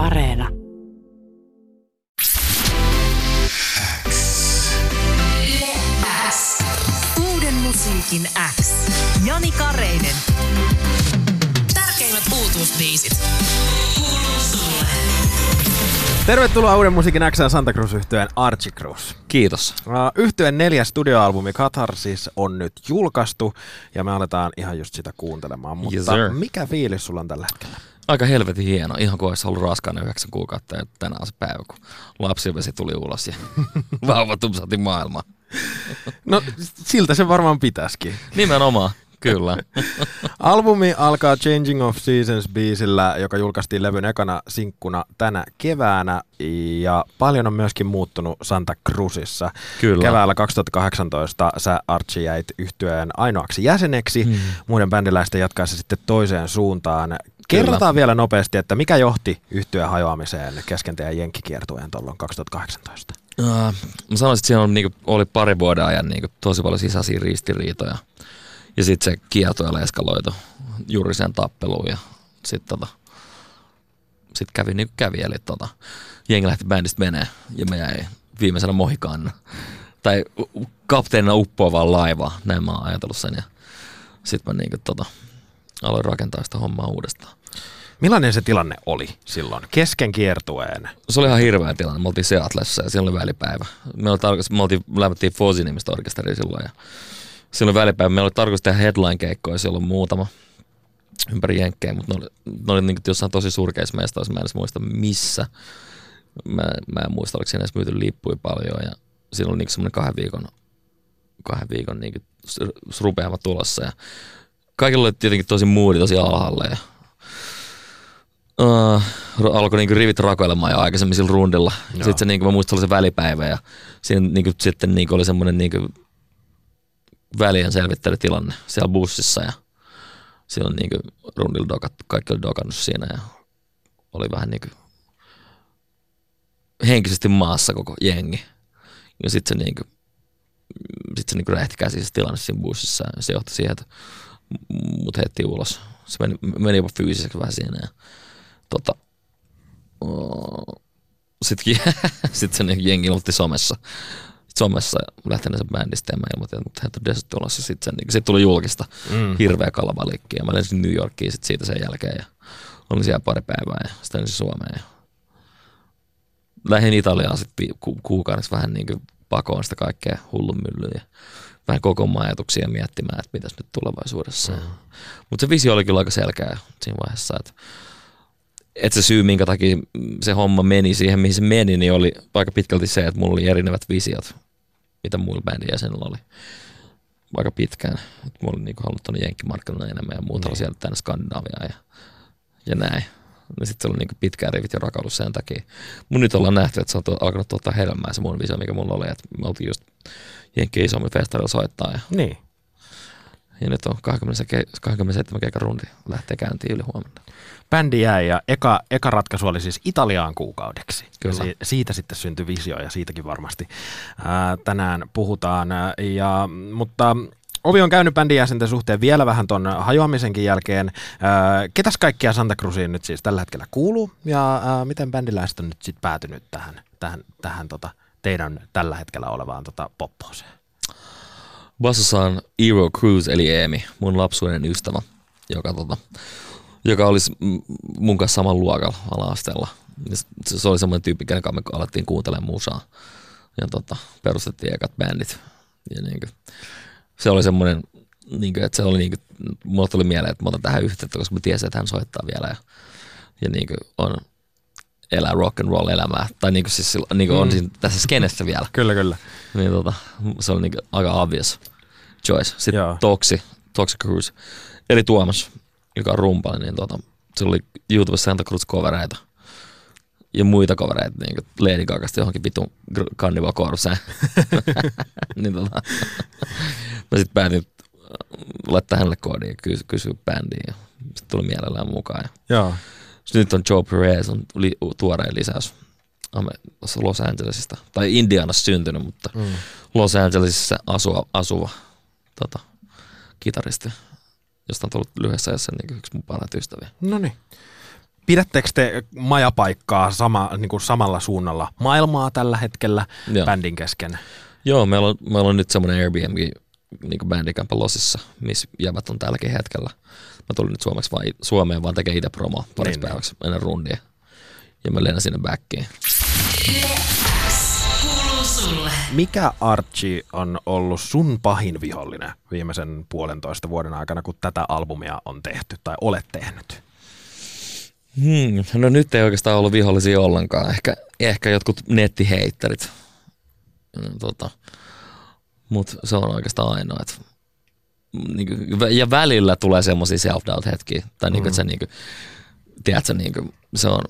Areena. Uuden musiikin X. Jani Kareinen. Tärkeimmät uutuusbiisit. Kuuluu sulle. Tervetuloa Uuden musiikin X Santa Cruz yhtyeen Archie Cruz. Kiitos. Yhtyeen neljäs studioalbumi Catharsis on nyt julkaistu ja me aletaan ihan just sitä kuuntelemaan. Mutta Yes, sir. mikä fiilis sulla on tällä hetkellä? Aika helvetin hieno. Ihan kuin olisi ollut raskaana yhdeksän kuukautta ja tänään on se päivä, kun lapsivesi tuli ulos ja vauva tupsahti maailmaan. No siltä se varmaan pitäisikin. Nimenomaan, kyllä. Albumi alkaa Changing of Seasons biisillä, joka julkaistiin levyn ekana sinkkuna tänä keväänä ja paljon on myöskin muuttunut Santa Cruzissa. Kyllä. Keväällä 2018 sä Archie jäit yhtyeen ainoaksi jäseneksi, hmm. muiden bändiläisten jatkaessa sitten toiseen suuntaan. Kerrotaan vielä nopeasti, että mikä johti yhtyeen hajoamiseen kesken teidän jenkkikiertueen tuolloin 2018? Uh, mä sanoisin, että siinä on, niinku, oli pari vuoden ajan niinku, tosi paljon sisäisiä ristiriitoja. Ja sitten se kiertue eskaloitu juuri sen tappeluun ja sitten tota, sit kävi niin kuin kävi. Eli tota, jengi lähti bändistä menee ja me jäi viimeisenä mohikaan. Tai kapteenina uppoavaan laivaa, näin mä oon ajatellut sen. Ja sitten mä niinku, tota, aloin rakentaa sitä hommaa uudestaan. Millainen se tilanne oli silloin kesken kiertueen? Se oli ihan hirveä tilanne. Me oltiin Seatlessa ja siellä oli välipäivä. Me, oli tarkoitus, me oltiin, lämmättiin Fosi nimistä orkesteria silloin. Ja silloin välipäivä. Meillä oli tarkoitus tehdä headline-keikkoja silloin muutama ympäri jenkkejä, mutta ne oli, ne oli niin jossain tosi surkeissa mestoissa. Mä en edes muista missä. Mä, mä en muista, oliko siinä edes myyty lippuja paljon. Ja siinä oli niin semmoinen kahden viikon, kahden viikon niin rupeama tulossa. Ja kaikilla oli tietenkin tosi moodi tosi alhaalle. Ja Uh, alkoi niinku rivit rakoilemaan jo aikaisemmin sillä rundilla. Sitten se, niinku, mä muistan, oli se välipäivä ja siinä niinku, sitten niinku, oli semmoinen niinku, välien selvittelytilanne siellä bussissa ja silloin niinku, rundilla dokat, kaikki oli dokannut siinä ja oli vähän niinku, henkisesti maassa koko jengi. Ja sitten se, niinku, sit se niinku räjähti käsiin se tilanne siinä bussissa ja se johti siihen, että mut heitti ulos. Se meni, meni jopa fyysiseksi vähän siinä ja tota, sitten sit se niinku jengi ilmoitti somessa, somessa lähteneensä bändistä ja mä ilmoitin, että mut heitä on Desert tulossa. Sitten sit tuli julkista mm. hirveä kalavalikki ja mä lensin New Yorkiin sit siitä sen jälkeen ja olin siellä pari päivää ja sitten lensin Suomeen. Ja lähdin Italiaan sitten ku- kuukaudeksi vähän niin kuin pakoon sitä kaikkea hullun myllyä vähän koko ajatuksia miettimään, että mitäs nyt tulevaisuudessa. Mm. Mutta se visio oli kyllä aika selkeä siinä vaiheessa, että että se syy, minkä takia se homma meni siihen, mihin se meni, niin oli aika pitkälti se, että mulla oli erinevät visiot, mitä muilla bändin jäsenillä oli aika pitkään. Mulla oli niinku halunnut tuonne jenkkimarkkinoille enemmän ja muuta siellä tänne Skandinaviaan ja, ja näin. Ja sitten se oli niinku pitkään rivit ja rakautus sen takia. Mun nyt ollaan nähty, että se on to, alkanut tuottaa hedelmää se mun visio, mikä mulla oli, että me oltiin just Jenkki isommin festareilla soittaa ja, Niin. ja nyt on 20, ke- 27 keikan rundi lähtee käyntiin yli huomenna. Bändi jäi ja eka, eka ratkaisu oli siis Italiaan kuukaudeksi. Kyllä. Si- siitä sitten syntyi visio ja siitäkin varmasti ää, tänään puhutaan. Ja, mutta Ovi on käynyt bändin jäsenten suhteen vielä vähän ton hajoamisenkin jälkeen. Ketäs kaikkia Santa Cruziin nyt siis tällä hetkellä kuuluu ja miten bändiläiset on nyt sitten päätynyt tähän, tähän, tähän tota, teidän tällä hetkellä olevaan tota, poppooseen? Bassossa on Eero Cruz eli Eemi, mun lapsuuden ystävä, joka, tota, joka olisi mun kanssa saman luokalla ala-asteella. Se, oli semmoinen tyyppi, kenen kanssa me alettiin kuuntelemaan musaa. Ja tota, perustettiin ekat bändit. Ja niinku, se oli semmoinen, niinku, että se oli niinku, mulle tuli mieleen, että mä otan tähän yhteyttä, koska mä tiesin, että hän soittaa vielä. Ja, ja niinku, on elää rock and roll elämää. Tai niinku, siis, sillä- niinku on siinä, tässä skenessä vielä Kyllä, kyllä. niin tota, se oli niinku aika obvious choice. Sitten Joo. Toxi, Toxic Cruise, eli Tuomas, joka on rumpali, niin tota, se oli YouTubessa Santa Cruz covereita ja muita covereita, niin kuin Lady Gagasta johonkin vitun Carnival Corpseen. niin tota, mä sitten päätin äh, laittaa hänelle koodin ja kysy, kysyä bändiin ja sitten tuli mielellään mukaan. Ja Joo. sitten nyt on Joe Perez, on li, tuorein lisäys Los Angelesista, tai Indianassa syntynyt, mutta mm. Los Angelesissa asuva, asuva tota, kitaristi, josta on tullut lyhyessä ajassa niin yksi mun parhaita ystäviä. No niin. Pidättekö te majapaikkaa sama, niin kuin samalla suunnalla maailmaa tällä hetkellä Joo. bändin kesken? Joo, meillä on, meillä on nyt semmoinen Airbnb niin Bandicamp Lossissa, missä jäbät on tälläkin hetkellä. Mä tulin nyt Suomeksi vai, Suomeen vaan tekee itse promo pariksi Niin, päiväksi ennen rundia. Ja mä lennän sinne backiin. Mikä Archie on ollut sun pahin vihollinen viimeisen puolentoista vuoden aikana, kun tätä albumia on tehty tai olet tehnyt? Hmm, no nyt ei oikeastaan ollut vihollisia ollenkaan. Ehkä, ehkä jotkut nettiheitterit. Mm, Tota, Mutta se on oikeastaan ainoa. Et, niinku, ja välillä tulee semmoisia self-doubt-hetkiä. Tai niinku, mm. se, niinku, tiedätkö, niinku, se on,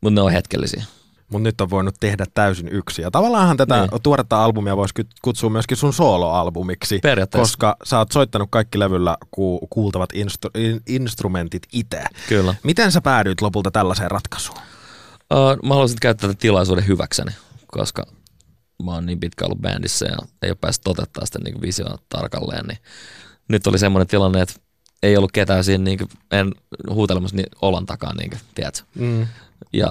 mutta ne on hetkellisiä. Mutta nyt on voinut tehdä täysin yksi. Ja tavallaanhan tätä Niin. tuoretta albumia voisi kutsua myöskin sun soloalbumiksi, koska sä oot soittanut kaikki levyllä ku- kuultavat instru- in- instrumentit itse. Kyllä. Miten sä päädyit lopulta tällaiseen ratkaisuun? Mä haluaisin käyttää tätä tilaisuuden hyväkseni, koska mä oon niin pitkä ollut bändissä ja ei ole päässyt toteuttaa sitä niin visioa tarkalleen, niin nyt oli semmoinen tilanne, että ei ollut ketään siinä niin kuin, en huutelemassa niin olan takaa, niin kuin, tiedätkö? Mm. Ja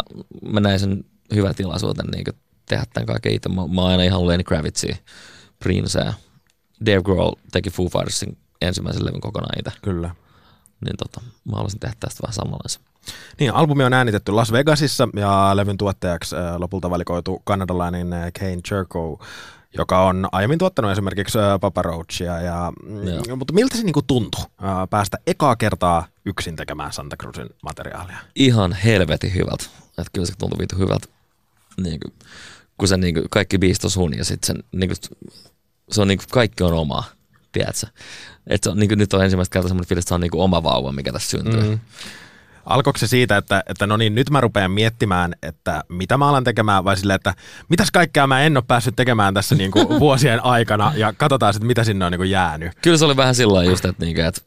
mä näin sen hyvän tilaisuuden niin kuin, tehdä tämän kaiken itse. Mä, mä oon aina ihan Lenny Kravitzia, Princea. Dave Grohl teki Foo Fightersin ensimmäisen levyn kokonaan itse. Kyllä. Niin tota, mä haluaisin tehdä tästä vähän samanlaisen. Niin, albumi on äänitetty Las Vegasissa ja levyn tuottajaksi äh, lopulta valikoitu kanadalainen äh, Kane Cherko, joka on aiemmin tuottanut esimerkiksi äh, Papa Roachia. Ja, Joo. mm, mutta miltä se niinku tuntui päästä ekaa kertaa yksin tekemään Santa Cruzin materiaalia? ihan helvetin hyvältä. Että kyllä se tuntuu vitu hyvältä. Niin kuin, kun se niin kuin, kaikki biisit on sun ja sit sen, niin kuin, se on niin kuin, kaikki on omaa, tiedätkö? Et se on, niin kuin, nyt on ensimmäistä kertaa semmoinen fiilis, että se on niin kuin, oma vauva, mikä tässä syntyy. Mm. Alkoiko se siitä, että, että no niin, nyt mä rupean miettimään, että mitä mä alan tekemään, vai silleen, että mitäs kaikkea mä en ole päässyt tekemään tässä niin kuin vuosien aikana, ja katsotaan sitten, mitä sinne on niin kuin jäänyt. Kyllä se oli vähän sillä just, että, niinku, että,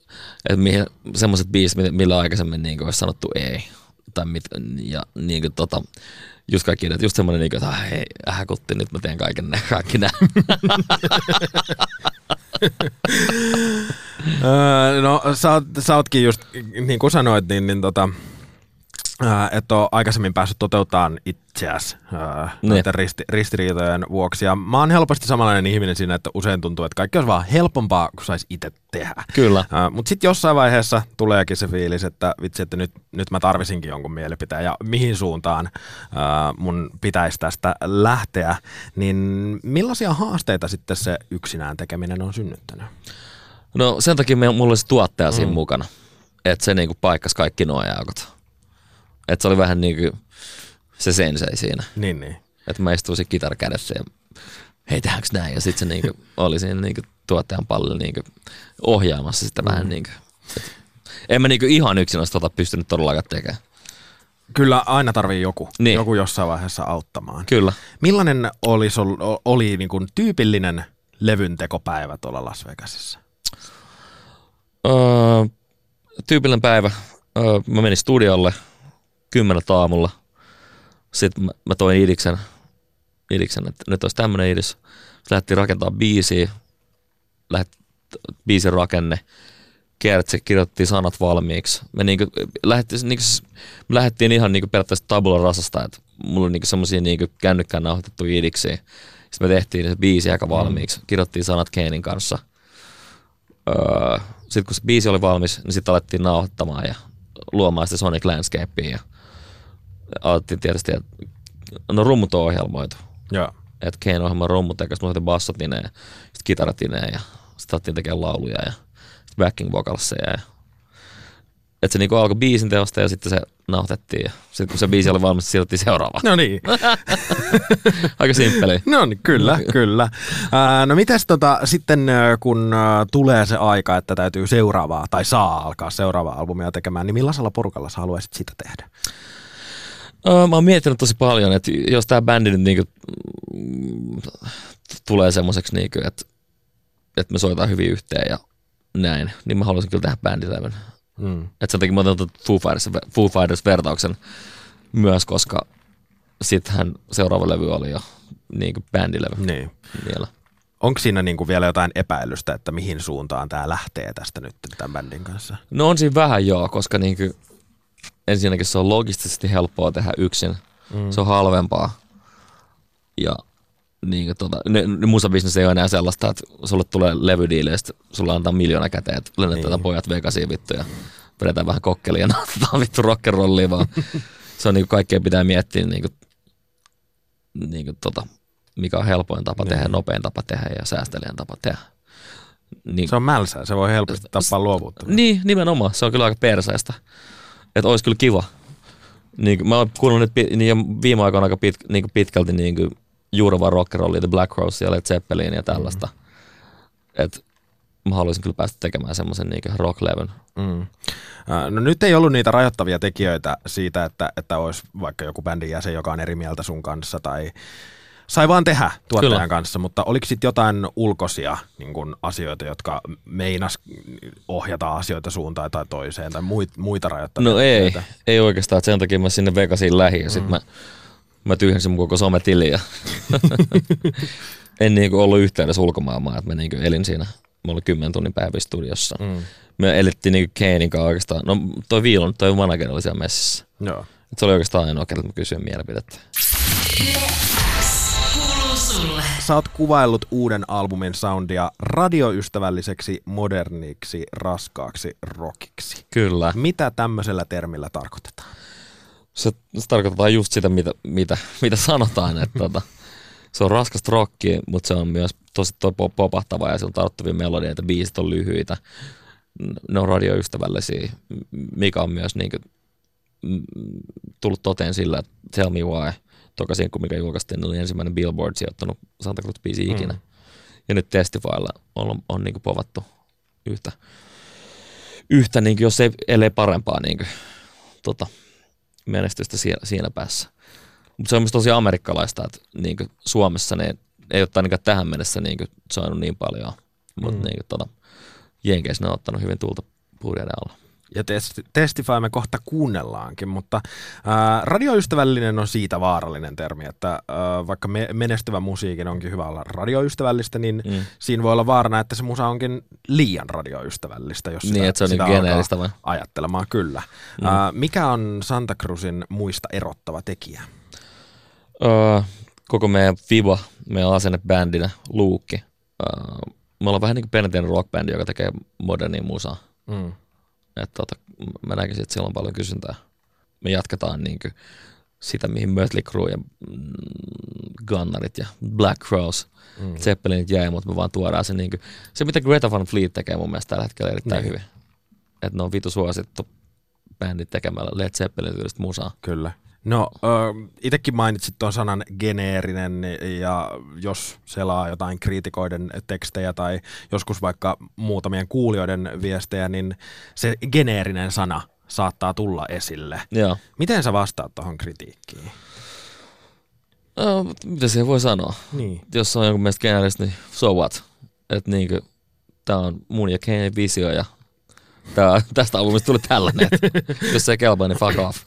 että mihin, semmoiset biisit, mi- millä aikaisemmin niinku, olisi sanottu ei. Tai mit, ja niinku, tota, just kaikki, että just semmoinen, niinku, että ah, hei, häkutti, nyt mä teen kaiken kaikki nämä. Öö, no sä, oot, sä ootkin just, niin kuin sanoit, niin, niin tota, et ole aikaisemmin päässyt toteuttamaan itseäsi ää, Niin. risti, ristiriitojen vuoksi. Ja mä oon helposti samanlainen ihminen siinä, että usein tuntuu, että kaikki on vaan helpompaa, kun saisi itse tehdä. Kyllä. Mutta sitten jossain vaiheessa tuleekin se fiilis, että vitsi, että nyt, nyt mä tarvisinkin jonkun mielipiteen ja mihin suuntaan ää, mun pitäisi tästä lähteä. Niin millaisia haasteita sitten se yksinään tekeminen on synnyttänyt? No sen takia me, mulla oli se tuottaja mm. siinä mukana, että se niinku paikkasi kaikki nuo aukot. Että se oli vähän niinku se sensei siinä. Niin, niin. Että mä istuin siinä kitara kädessä ja hei tehdäänkö näin. Ja sitten se niinku oli siinä niinku tuottajan pallilla niinku ohjaamassa sitä mm. vähän niinku. Et en mä niinku ihan yksin olisi tota pystynyt todellakaan tekemään. Kyllä aina tarvii joku, Niin. joku jossain vaiheessa auttamaan. Kyllä. Millainen olisi, ol- oli niin kuin tyypillinen levyntekopäivä tuolla Las Vegasissa? Öö, tyypillinen päivä. Öö, mä menin studiolle kymmeneltä aamulla. Sitten mä, mä toin idiksen, idiksen, että nyt olisi tämmöinen idis. Lähdettiin rakentaa biisiä. Lähet, biisin rakenne. Kiertsi, kirjoitettiin sanat valmiiksi. Me, niinku, lähdettiin, niinku, me lähdettiin ihan niinku periaatteessa tabula rasasta, että mulla oli niinku semmosia niinku kännykkään nauhoitettuja idiksiä. Sitten me tehtiin se biisi aika valmiiksi. Kirjoittiin sanat Keinin kanssa – öö, sitten kun se biisi oli valmis, niin sitten alettiin nauhoittamaan ja luomaan sitä Sonic Landscapea ja alettiin tietysti, että no rummut on ohjelmoitu. Joo. Että Kane ohjelma rummut eikä sitten bassot ineen, sitten kitarat ineen ja sitten alettiin tekemään lauluja ja sitten backing vocalseja ja että se niinku alkoi biisin teosta ja sitten se nauhoitettiin ja sitten kun se biisi oli valmis, siirryttiin seuraavaan. No niin. Aika simppeli. No niin, kyllä, kyllä. No mites tota, sitten kun tulee se aika, että täytyy seuraavaa tai saa alkaa seuraavaa albumia tekemään, niin millaisella porukalla sä haluaisit sitä tehdä? Öö, mä oon miettinyt tosi paljon, että jos tämä bändi nyt niinku, tulee semmoiseksi, niinku, että, että me soitaan hyvin yhteen ja näin, niin mä haluaisin kyllä tehdä bändilevyn. Mm. Et sen takia mä otan Foo Fighters, Foo Fighters vertauksen myös, koska sittenhän seuraava levy oli jo niinku bändilevy Niin. vielä. Onko siinä niinku vielä jotain epäilystä, että mihin suuntaan tämä lähtee tästä nyt tämän bändin kanssa? No on siinä vähän joo, koska niinku, ensinnäkin se on logistisesti helppoa tehdä yksin. Mm. Se on halvempaa. Ja niin kuin tota, ne, ne musabisnes ei ole enää sellaista, että sulle tulee sitten sulla antaa miljoona käteen, että lennetään niin. pojat Vegasiin vittu ja vedetään vähän kokkelia ja vittu rock'n'rollia vaan. se on niin kuin kaikkea pitää miettiä niin kuin, niin kuin tota, mikä on helpoin tapa tehdä, niin. nopein tapa tehdä ja säästelijän tapa tehdä. Niin, se on mälsää, se voi helposti tappaa luovuutta. Niin, nimenomaan. Se on kyllä aika perseestä. Että olisi kyllä kiva. Niin, mä oon kuunnellut nyt niin viime aikoina aika pit, niin pitkälti niin kuin juurevaa rockerollia, The Black Rose ja Led Zeppelin ja tällaista. Mm. Et mä haluaisin kyllä päästä tekemään semmoisen niin rock-levyn. Mm. No nyt ei ollut niitä rajoittavia tekijöitä siitä, että, että olisi vaikka joku bändin jäsen, joka on eri mieltä sun kanssa tai sai vaan tehdä tuottajan Kyllä. kanssa, mutta oliko sitten jotain ulkoisia niin kun, asioita, jotka meinas ohjata asioita suuntaan tai toiseen tai muita, muita rajoittavia No ei, tekijöitä? ei oikeastaan, että sen takia mä sinne Vegasiin lähin ja mm. sitten mä, mä tyhjensin mun koko sometili ja en niinku ollut yhteydessä ulkomaailmaan, että mä niinku elin siinä, mä olin kymmenen tunnin päivästudiossa. Mm. Me elittiin niinku Kanein kanssa oikeastaan, no toi Viilon, toi manager oli siellä messissä. Joo. Et se oli oikeastaan ainoa kerta, että mä kysyin mielipidettä. Sä oot kuvaillut uuden albumin soundia radioystävälliseksi, moderniksi, raskaaksi rockiksi. Kyllä. Mitä tämmöisellä termillä tarkoitetaan? Se, se tarkoittaa just sitä, mitä, mitä, mitä sanotaan, että tota, se on raskasta rockia, mutta se on myös tosi popahtava ja se on tarttuvia melodioita, biisit on lyhyitä, ne on radioystävällisiä, mikä on myös niin kuin, tullut toteen sillä, että Tell Me Why – toka kun mikä julkaistiin, niin oli ensimmäinen Billboard sijoittanut Santa Cruz biisi mm. ikinä. Ja nyt Testifylla on, on, on niin kuin povattu yhtä, yhtä niin kuin, jos ei, ellei parempaa niin kuin, tota, menestystä siinä, siinä päässä. Mutta se on myös tosi amerikkalaista, että niin Suomessa ne ei ole ainakaan tähän mennessä niin saanut niin paljon, mutta mm. niin tota, Jenkeissä ne on ottanut hyvin tulta puudeiden alla ja Testify me kohta kuunnellaankin, mutta ää, radioystävällinen on siitä vaarallinen termi, että ää, vaikka me, menestyvä musiikin onkin hyvä olla radioystävällistä, niin mm. siinä voi olla vaarana, että se musa onkin liian radioystävällistä, jos niin, sitä, että se on sitä niin geneeristä vai? ajattelemaan, kyllä. Mm. Ää, mikä on Santa Cruzin muista erottava tekijä? Öö, koko meidän FIBA, meidän asennebändinä, Luukki. Öö, me ollaan vähän niin kuin perinteinen rockbändi, joka tekee modernia musaa. Mm. Että tota, mä näkisin, että siellä on paljon kysyntää. Me jatketaan niin kuin sitä, mihin Mötley Crue ja mm, Gunnarit ja Black Crows, mm. Zeppelinit jäi, mutta me vaan tuodaan se, niin kuin, se mitä Greta Van Fleet tekee mun mielestä tällä hetkellä erittäin niin. hyvin. Että ne on vitu suosittu bändit tekemällä Led Zeppelin tyylistä musaa. Kyllä. No, itsekin mainitsit tuon sanan geneerinen, ja jos selaa jotain kriitikoiden tekstejä tai joskus vaikka muutamien kuulijoiden viestejä, niin se geneerinen sana saattaa tulla esille. Joo. Miten sä vastaat tuohon kritiikkiin? No, mitä siihen voi sanoa? Niin. Jos on jonkun mielestä geneeristä, niin so what? Että niinkö, tää on mun ja Kane visio ja Tää, tästä albumista tuli tällainen, jos se ei kelpaa, niin fuck off.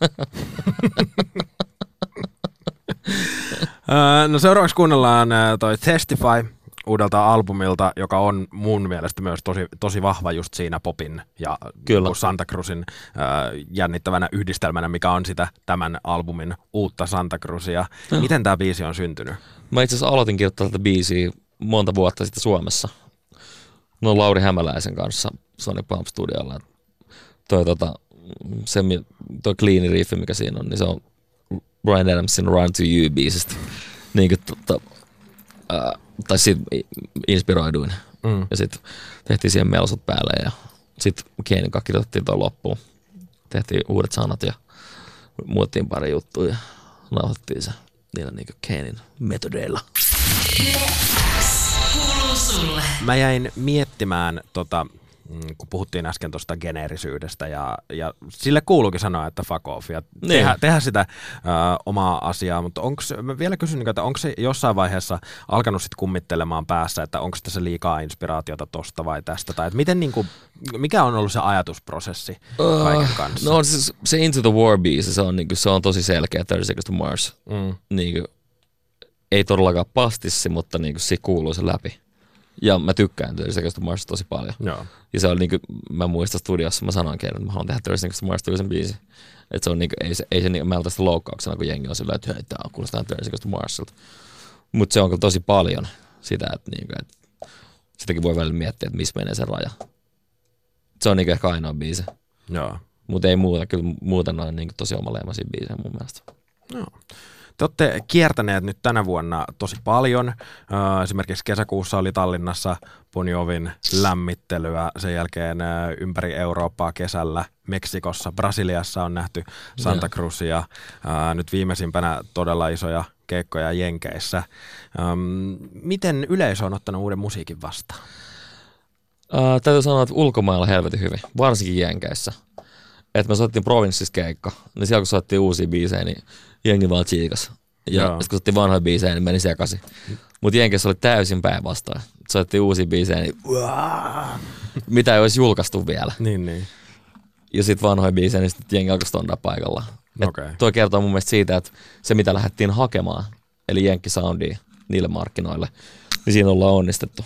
no seuraavaksi kuunnellaan toi Testify uudelta albumilta, joka on mun mielestä myös tosi, tosi vahva just siinä popin ja Kyllä. Santa Cruzin äh, jännittävänä yhdistelmänä, mikä on sitä tämän albumin uutta Santa Cruzia. No. Miten tämä biisi on syntynyt? Mä itse asiassa aloitin kirjoittaa tätä biisiä monta vuotta sitten Suomessa. No Lauri Hämäläisen kanssa Sony Pump Studiolla. Toi, tota, se, toi clean riffi, mikä siinä on, niin se on Brian Adamsin Run to You biisistä. Niin kuin, tota, äh, tai siitä inspiroiduin. Mm. Ja sitten tehtiin siihen melsot päälle ja sitten Keinin kanssa kirjoitettiin tuon loppuun. Tehtiin uudet sanat ja muuttiin pari juttuja ja nauhoitettiin se niillä niinku Keinin metodeilla. Mä jäin miettimään tota, kun puhuttiin äsken tuosta geneerisyydestä ja, ja sille kuuluukin sanoa, että fuck off ja niin. tehdä, tehdä sitä ö, omaa asiaa, mutta onko vielä kysyn, että onko se jossain vaiheessa alkanut sitten kummittelemaan päässä, että onko tässä liikaa inspiraatiota tosta vai tästä, tai että miten niin kuin, mikä on ollut se ajatusprosessi uh, kaiken kanssa? No se, se Into the War biisi, se on, niin kuin, se on tosi selkeä, 30 Seconds to Mars. Mm. Niin kuin, ei todellakaan pastissi, mutta niin kuin, se kuuluu se läpi. Ja mä tykkään Dirty Seconds to Mars tosi paljon. Joo. Ja se oli niinku, mä muistan studiossa, mä sanoinkin, että mä haluan tehdä Dirty Seconds to Mars tyylisen biisi. Et se on niinku, ei se, ei se niinku, mä en ota sitä loukkauksena, kun jengi on sillä, että hei, tää on kuulostaa Goes to Marsilta. Mutta se on kyllä tosi paljon sitä, että niinku, et, sitäkin voi välillä miettiä, että missä menee se raja. Se on niinku ehkä ainoa biisi. Joo. Mutta ei muuta, kyllä muuten on niinku tosi omaleimaisia biisejä mun mielestä. Joo. Te olette kiertäneet nyt tänä vuonna tosi paljon. Esimerkiksi kesäkuussa oli Tallinnassa Punjovin lämmittelyä, sen jälkeen ympäri Eurooppaa kesällä Meksikossa, Brasiliassa on nähty Santa Cruzia, nyt viimeisimpänä todella isoja keikkoja Jenkeissä. Miten yleisö on ottanut uuden musiikin vastaan? Uh, täytyy sanoa, että ulkomailla helvetin hyvin, varsinkin Jenkeissä. Että me soittiin provinssissa keikka, niin siellä kun soittiin uusia biisejä, niin jengi vaan chiikas. Ja Joo. sitten kun soittiin vanhoja biisejä, niin meni sekaisin. Mutta Jenkeissä oli täysin päinvastoin. Soittiin uusia biisejä, niin uaa, mitä ei olisi julkaistu vielä. Niin, niin. Ja sitten vanhoja biisejä, niin sitten jengi alkoi stondaa paikalla. Et Okei. Toi kertoo mun mielestä siitä, että se mitä lähdettiin hakemaan, eli Jenkki-soundia niille markkinoille, niin siinä ollaan onnistettu.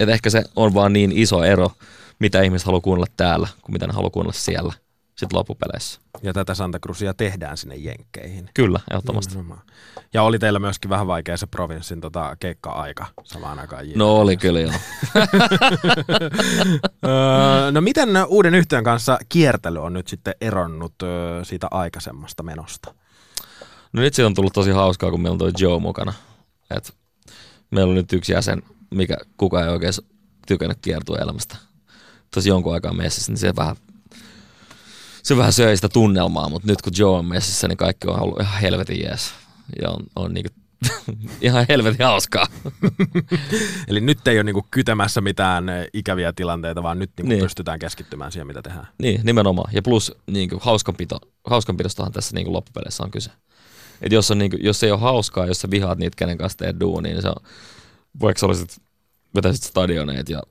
Et ehkä se on vaan niin iso ero, mitä ihmiset haluaa kuunnella täällä, kuin mitä ne haluaa kuunnella siellä sitten loppupeleissä. Ja tätä Santa Cruzia tehdään sinne Jenkkeihin. Kyllä, ehdottomasti. Nimenomaan. Ja oli teillä myöskin vähän vaikea se provinssin tota, keikka-aika samaan aikaan. No oli kyllä joo. No miten uuden yhtiön kanssa kiertely on nyt sitten eronnut siitä aikaisemmasta menosta? No nyt siitä on tullut tosi hauskaa, kun meillä on toi Joe mukana. Et meillä on nyt yksi jäsen, mikä kukaan ei oikein tykännyt kiertueelämästä. Tosi jonkun aikaa messissä, niin se vähän, se vähän söi sitä tunnelmaa, mutta nyt kun Joe on messissä, niin kaikki on ollut ihan helvetin jees. Ja on, on niinku ihan helvetin hauskaa. Eli nyt ei ole niinku kytämässä mitään ö, ikäviä tilanteita, vaan nyt niinku Niin. pystytään keskittymään siihen, mitä tehdään. Niin, nimenomaan. Ja plus niin kuin, hauskanpito, hauskanpidostahan tässä niin kuin, loppupeleissä on kyse. Et jos, on, niin kuin, jos ei ole hauskaa, jos sä vihaat niitä, kenen kanssa teet duunia, niin se on, vaikka sä olisit, vetäisit stadioneet ja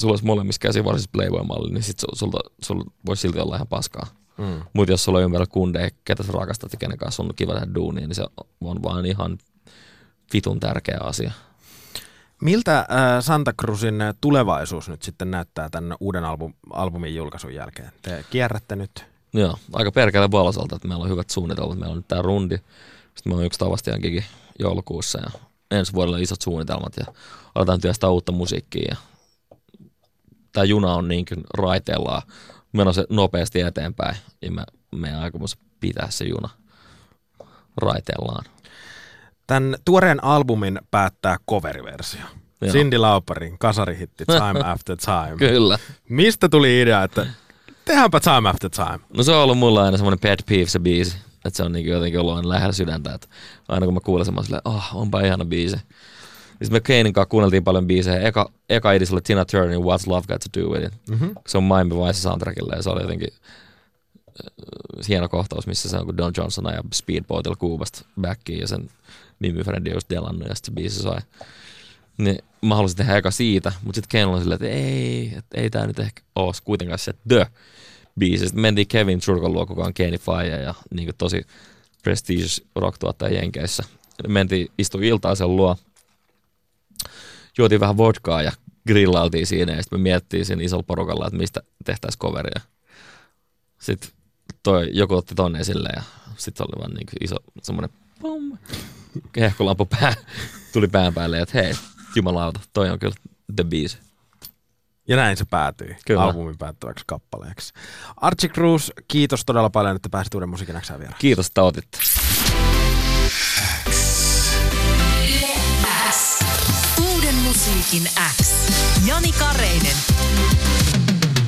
sulla olisi molemmissa käsi varsinaisesti Playboy-malli, niin sit su- sulta, sulla voisi silti olla ihan paskaa. Mm. Mutta jos sulla on ympärillä kundeja, ketä sä rakastat ja kenen kanssa on kiva tehdä duunia, niin se on vaan ihan vitun tärkeä asia. Miltä äh, Santa Cruzin tulevaisuus nyt sitten näyttää tämän uuden album, albumin julkaisun jälkeen? Te kierrätte nyt. Joo, aika perkele valosalta, että meillä on hyvät suunnitelmat. Meillä on nyt tää rundi, sitten meillä on yksi Tavastian gigi joulukuussa ja ensi vuodella isot suunnitelmat ja aletaan työstää uutta musiikkia. Ja tämä juna on niin kuin raiteillaan menossa nopeasti eteenpäin ja me, meidän aikomus pitää se juna raiteillaan. Tämän tuoreen albumin päättää cover-versio. Joo. Cindy Lauperin kasarihitti Time After Time. Kyllä. Mistä tuli idea, että tehdäänpä Time After Time? No se on ollut mulla aina semmoinen pet peeve se biisi. Että se on niin jotenkin ollut aina lähellä sydäntä. Että aina kun mä kuulen mä oon silleen, oh, onpa ihana biisi. Sitten me Kanein kanssa kuunneltiin paljon biisejä. Eka, eka idis oli Tina Turnerin What's Love Got to Do With It. Mm-hmm. Se on Miami Vice soundtrackilla ja se oli jotenkin äh, hieno kohtaus, missä se on kun Don Johnson ja Speedboatilla Kuubasta backiin ja sen nimifrendi just delannut ja sitten se biisi soi. Niin mä halusin tehdä eka siitä, mutta sitten Kane oli silleen, että ei, että ei tää nyt ehkä oo kuitenkaan se The biisi. Sitten mentiin Kevin Churkon luo, kuka on Kane Fire ja niin tosi prestigious rock-tuottaja Jenkeissä. Mentiin, istui iltaa sen luo, juotiin vähän vodkaa ja grillailtiin siinä ja sitten me miettii siinä isolla porukalla, että mistä tehtäisiin coveria. Sitten toi, joku otti tonne esille ja sitten oli vaan niin iso semmoinen pum, hehkulampu pää, tuli pään päälle, että hei, jumalauta, toi on kyllä the biisi. Ja näin se päätyi Kyllä. albumin päättäväksi kappaleeksi. Archie Cruz, kiitos todella paljon, että pääsit uuden musiikin vieraan. Kiitos, että otitte. Musiikin X. Jani Kareinen.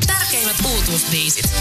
Tärkeimmät uutuusbiisit.